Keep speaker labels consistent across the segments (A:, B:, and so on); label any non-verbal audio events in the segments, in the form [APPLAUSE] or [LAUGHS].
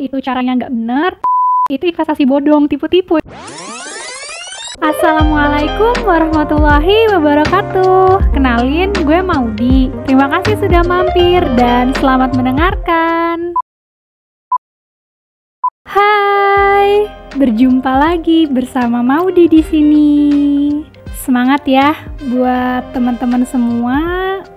A: itu caranya nggak bener, itu investasi bodong, tipu-tipu. Assalamualaikum warahmatullahi wabarakatuh. Kenalin, gue Maudi. Terima kasih sudah mampir dan selamat mendengarkan. Hai, berjumpa lagi bersama Maudi di sini. Semangat ya buat teman-teman semua,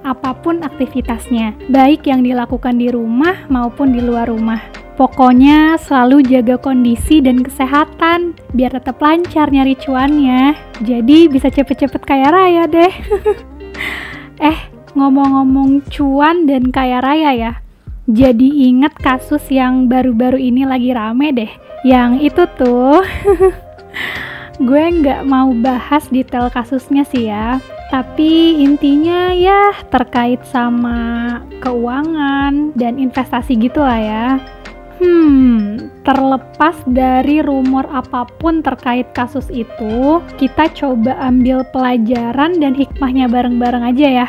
A: apa pun aktivitasnya, baik yang dilakukan di rumah maupun di luar rumah. Pokoknya selalu jaga kondisi dan kesehatan biar tetap lancar nyari cuannya. Jadi bisa cepet-cepet kaya raya deh. [LAUGHS] eh, ngomong-ngomong cuan dan kaya raya ya. Jadi inget kasus yang baru-baru ini lagi rame deh. Yang itu tuh [LAUGHS] gue nggak mau bahas detail kasusnya sih ya tapi intinya ya terkait sama keuangan dan investasi gitu lah ya Hmm, terlepas dari rumor apa pun terkait kasus itu, kita coba ambil pelajaran dan hikmahnya bareng-bareng aja ya.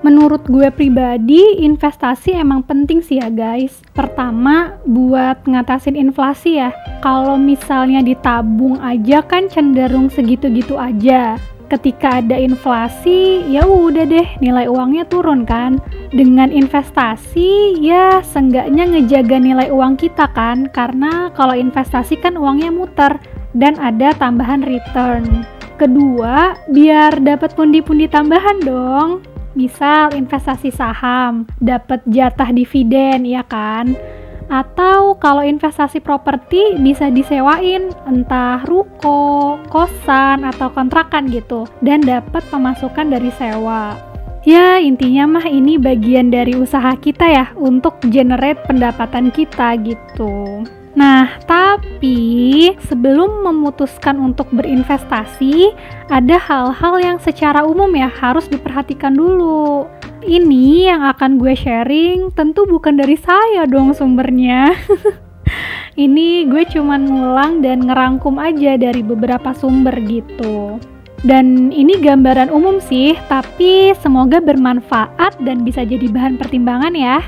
A: Menurut gue pribadi, investasi emang penting sih ya guys. Pertama, buat ngatasin inflasi ya. Kalau misalnya ditabung aja kan cenderung segitu-gitu aja. Ketika ada inflasi, ya udah deh nilai uangnya turun kan. Dengan investasi, ya seenggaknya ngejaga nilai uang kita kan. Karena kalau investasi kan uangnya muter dan ada tambahan return. Kedua, biar dapat pundi-pundi tambahan dong misal investasi saham, dapat jatah dividen ya kan? Atau kalau investasi properti bisa disewain entah ruko, kosan atau kontrakan gitu dan dapat pemasukan dari sewa. Ya, intinya mah ini bagian dari usaha kita ya untuk generate pendapatan kita gitu. Nah, tapi sebelum memutuskan untuk berinvestasi, ada hal-hal yang secara umum ya harus diperhatikan dulu. Ini yang akan gue sharing tentu bukan dari saya dong sumbernya. [LAUGHS] Ini gue cuman ngulang dan ngerangkum aja dari beberapa sumber gitu. Dan ini gambaran umum sih, tapi semoga bermanfaat dan bisa jadi bahan pertimbangan ya.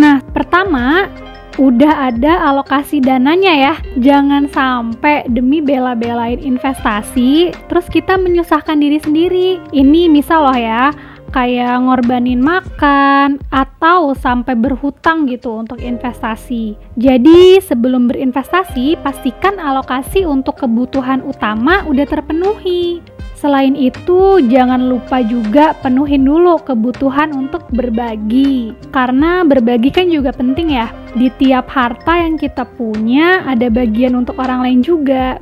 A: Nah, pertama, udah ada alokasi dananya ya. Jangan sampai demi bela-belain investasi, terus kita menyusahkan diri sendiri. Ini misal loh ya, kayak ngorbanin makan atau sampai berhutang gitu untuk investasi. Jadi sebelum berinvestasi, pastikan alokasi untuk kebutuhan utama udah terpenuhi. Selain itu, jangan lupa juga penuhin dulu kebutuhan untuk berbagi. Karena berbagi kan juga penting ya. Di tiap harta yang kita punya ada bagian untuk orang lain juga.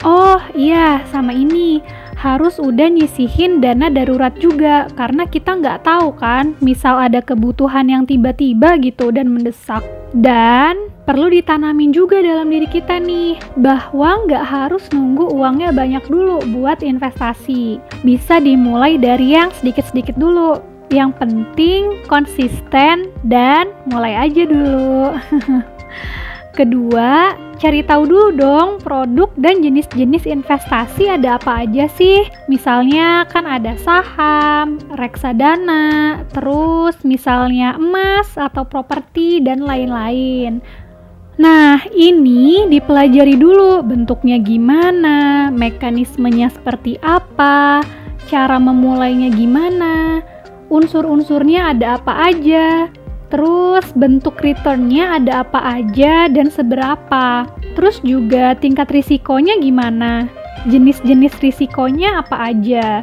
A: Oh iya, sama ini harus udah nyisihin dana darurat juga karena kita nggak tahu kan misal ada kebutuhan yang tiba-tiba gitu dan mendesak dan perlu ditanamin juga dalam diri kita nih bahwa nggak harus nunggu uangnya banyak dulu buat investasi bisa dimulai dari yang sedikit-sedikit dulu yang penting konsisten dan mulai aja dulu [LAUGHS] Kedua, cari tahu dulu dong produk dan jenis-jenis investasi ada apa aja sih. Misalnya kan ada saham, reksadana, terus misalnya emas atau properti dan lain-lain. Nah, ini dipelajari dulu bentuknya gimana, mekanismenya seperti apa, cara memulainya gimana, unsur-unsurnya ada apa aja, Terus bentuk returnnya ada apa aja dan seberapa. Terus juga tingkat risikonya gimana. Jenis-jenis risikonya apa aja.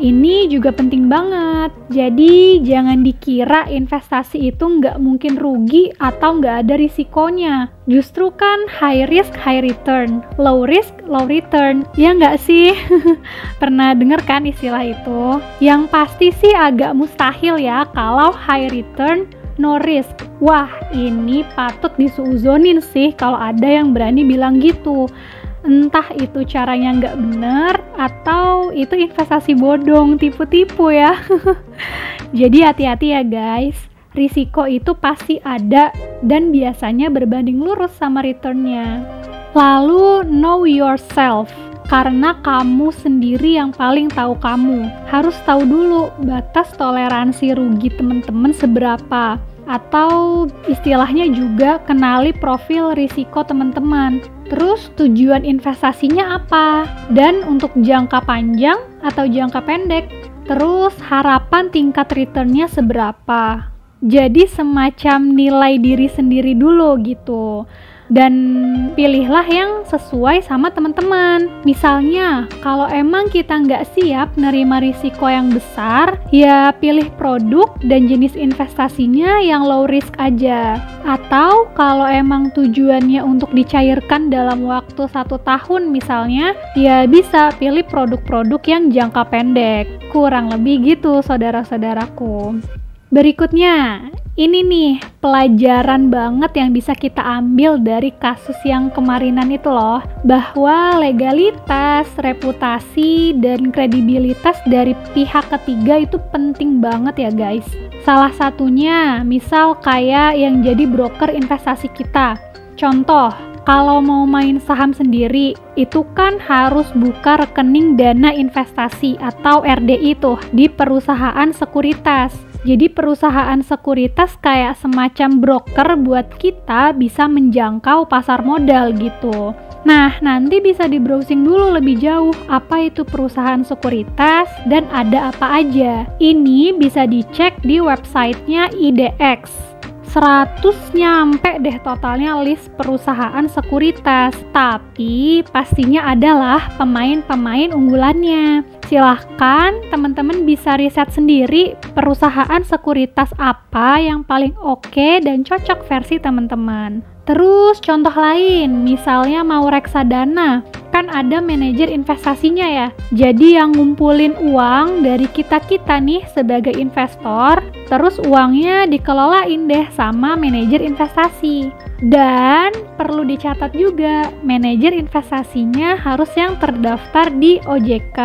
A: Ini juga penting banget. Jadi jangan dikira investasi itu nggak mungkin rugi atau nggak ada risikonya. Justru kan high risk, high return. Low risk, low return. Ya nggak sih? [LAUGHS] Pernah denger kan istilah itu? Yang pasti sih agak mustahil ya kalau high return no risk. Wah, ini patut disuuzonin sih kalau ada yang berani bilang gitu. Entah itu caranya nggak bener atau itu investasi bodong, tipu-tipu ya. [LAUGHS] Jadi hati-hati ya guys. Risiko itu pasti ada dan biasanya berbanding lurus sama returnnya. Lalu know yourself karena kamu sendiri yang paling tahu kamu. Harus tahu dulu batas toleransi rugi teman-teman seberapa. atau istilahnya juga kenali profil risiko teman-teman. Terus tujuan investasinya apa? Dan untuk jangka panjang atau jangka pendek? Terus harapan tingkat returnnya seberapa? Jadi semacam nilai diri sendiri dulu gitu dan pilihlah yang sesuai sama teman-teman. Misalnya, kalau emang kita nggak siap nerima risiko yang besar, ya pilih produk dan jenis investasinya yang low risk aja. Atau kalau emang tujuannya untuk dicairkan dalam waktu satu tahun misalnya, ya bisa pilih produk-produk yang jangka pendek. Kurang lebih gitu saudara-saudaraku. Berikutnya, ini nih pelajaran banget yang bisa kita ambil dari kasus yang kemarinan itu loh, bahwa legalitas, reputasi, dan kredibilitas dari pihak ketiga itu penting banget ya guys. Salah satunya, misal kayak yang jadi broker investasi kita. Contoh, kalau mau main saham sendiri, itu kan harus buka rekening dana investasi atau RDI tuh di perusahaan sekuritas. Jadi perusahaan sekuritas kayak semacam broker buat kita bisa menjangkau pasar modal gitu. Nah, nanti bisa di browsing dulu lebih jauh apa itu perusahaan sekuritas dan ada apa aja. Ini bisa dicek di websitenya IDX. 100 nyampe deh totalnya list perusahaan sekuritas. Tapi pastinya adalah pemain-pemain unggulannya. Silahkan teman-teman bisa riset sendiri perusahaan sekuritas apa yang paling oke okay dan cocok versi teman-teman. Terus contoh lain, misalnya mau reksadana, kan ada manajer investasinya ya. Jadi yang ngumpulin uang dari kita-kita nih sebagai investor, terus uangnya dikelolain deh sama manajer investasi. Dan perlu dicatat juga, manajer investasinya harus yang terdaftar di OJK.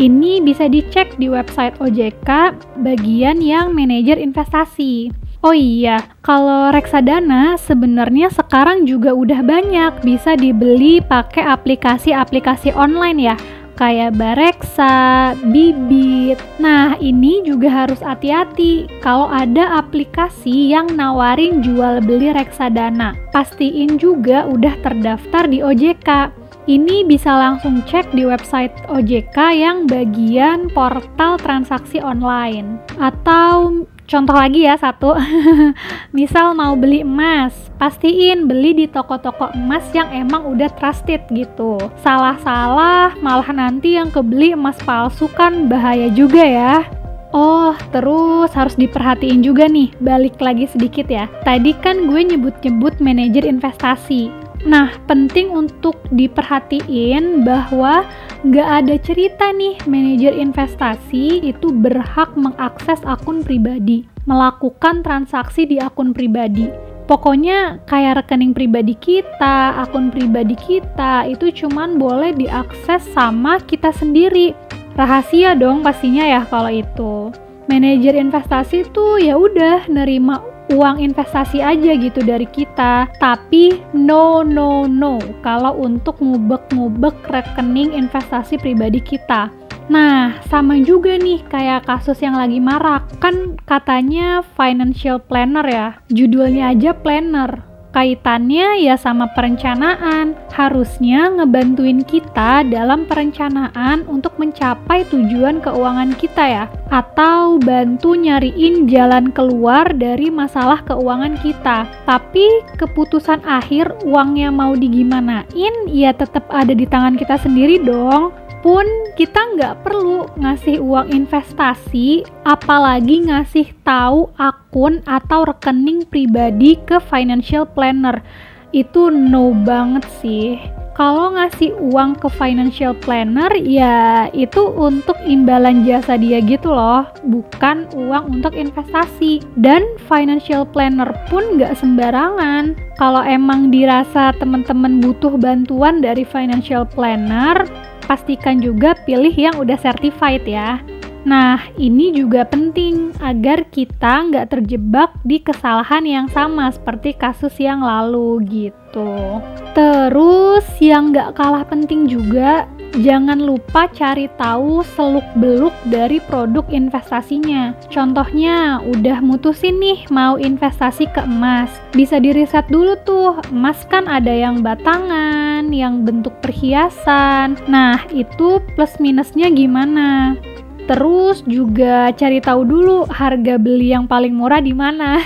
A: Ini bisa dicek di website OJK bagian yang manajer investasi. Oh iya, kalau reksadana sebenarnya sekarang juga udah banyak bisa dibeli pakai aplikasi-aplikasi online ya kayak Bareksa, Bibit. Nah, ini juga harus hati-hati kalau ada aplikasi yang nawarin jual beli reksadana. Pastiin juga udah terdaftar di OJK. Ini bisa langsung cek di website OJK yang bagian portal transaksi online atau Contoh lagi ya satu, [LAUGHS] misal mau beli emas, pastiin beli di toko-toko emas yang emang udah trusted gitu. Salah-salah malah nanti yang kebeli emas palsu kan bahaya juga ya. Oh, terus harus diperhatiin juga nih, balik lagi sedikit ya. Tadi kan gue nyebut-nyebut manajer investasi. Nah, penting untuk diperhatiin bahwa nggak ada cerita nih manajer investasi itu berhak mengakses akun pribadi, melakukan transaksi di akun pribadi. Pokoknya kayak rekening pribadi kita, akun pribadi kita itu cuman boleh diakses sama kita sendiri. Rahasia dong pastinya ya kalau itu. Manajer investasi tuh ya udah nerima uang investasi aja gitu dari kita tapi no no no kalau untuk ngubek-ngubek rekening investasi pribadi kita Nah, sama juga nih kayak kasus yang lagi marak. Kan katanya financial planner ya. Judulnya aja planner kaitannya ya sama perencanaan. Harusnya ngebantuin kita dalam perencanaan untuk mencapai tujuan keuangan kita ya. Atau bantu nyariin jalan keluar dari masalah keuangan kita. Tapi keputusan akhir uangnya mau digimanain ya tetap ada di tangan kita sendiri dong pun kita nggak perlu ngasih uang investasi, apalagi ngasih tahu akun atau rekening pribadi ke financial planner. Itu no banget sih. Kalau ngasih uang ke financial planner ya itu untuk imbalan jasa dia gitu loh, bukan uang untuk investasi. Dan financial planner pun nggak sembarangan. Kalau emang dirasa teman-teman butuh bantuan dari financial planner, pastikan juga pilih yang udah certified ya. Nah, ini juga penting agar kita nggak terjebak di kesalahan yang sama seperti kasus yang lalu gitu. Terus yang nggak kalah penting juga, jangan lupa cari tahu seluk-beluk dari produk investasinya. Contohnya, udah mutusin nih mau investasi ke emas. Bisa diriset dulu tuh, emas kan ada yang batangan, yang bentuk perhiasan. Nah, itu plus minusnya gimana? Terus juga cari tahu dulu harga beli yang paling murah di mana.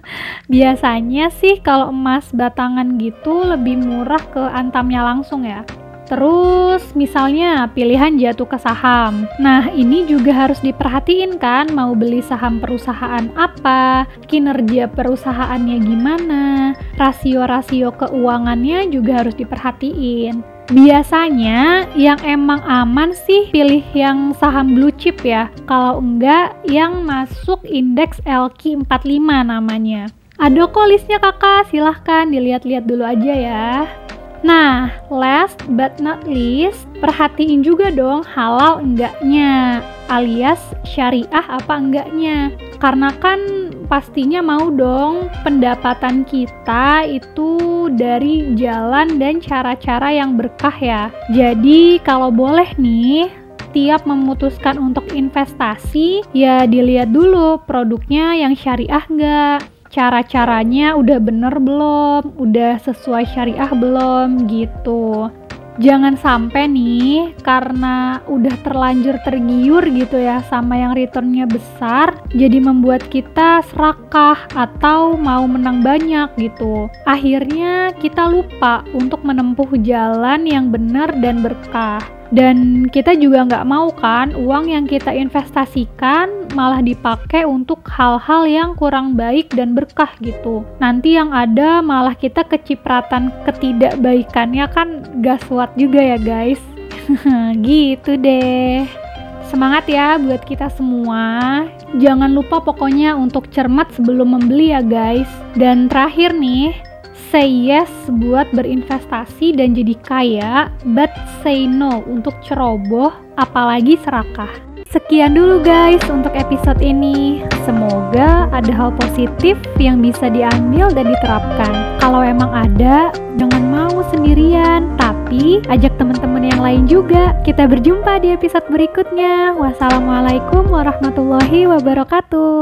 A: [LAUGHS] Biasanya sih kalau emas batangan gitu lebih murah ke antamnya langsung ya. Terus misalnya pilihan jatuh ke saham. Nah, ini juga harus diperhatiin kan mau beli saham perusahaan apa, kinerja perusahaannya gimana, rasio-rasio keuangannya juga harus diperhatiin. Biasanya yang emang aman sih pilih yang saham blue chip ya. Kalau enggak yang masuk indeks LQ45 namanya. Ada kok listnya kakak, silahkan dilihat-lihat dulu aja ya. Nah, last but not least, perhatiin juga dong halal enggaknya, alias syariah apa enggaknya. Karena kan pastinya mau dong pendapatan kita itu dari jalan dan cara-cara yang berkah ya. Jadi kalau boleh nih, tiap memutuskan untuk investasi, ya dilihat dulu produknya yang syariah enggak cara-caranya udah bener belum, udah sesuai syariah belum gitu. Jangan sampai nih karena udah terlanjur tergiur gitu ya sama yang returnnya besar jadi membuat kita serakah atau mau menang banyak gitu. Akhirnya kita lupa untuk menempuh jalan yang benar dan berkah dan kita juga nggak mau kan uang yang kita investasikan malah dipakai untuk hal-hal yang kurang baik dan berkah gitu. Nanti yang ada malah kita kecipratan ketidakbaikannya kan gaswat juga ya guys. [LAUGHS] Gitu deh. Semangat ya buat kita semua. Jangan lupa pokoknya untuk cermat sebelum membeli ya guys. Dan terakhir nih say yes buat berinvestasi dan jadi kaya, but say no untuk ceroboh, apalagi serakah. Sekian dulu guys untuk episode ini. Semoga ada hal positif yang bisa diambil dan diterapkan. Kalau emang ada, jangan mau sendirian, tapi ajak teman-teman yang lain juga. Kita berjumpa di episode berikutnya. Wassalamualaikum warahmatullahi wabarakatuh.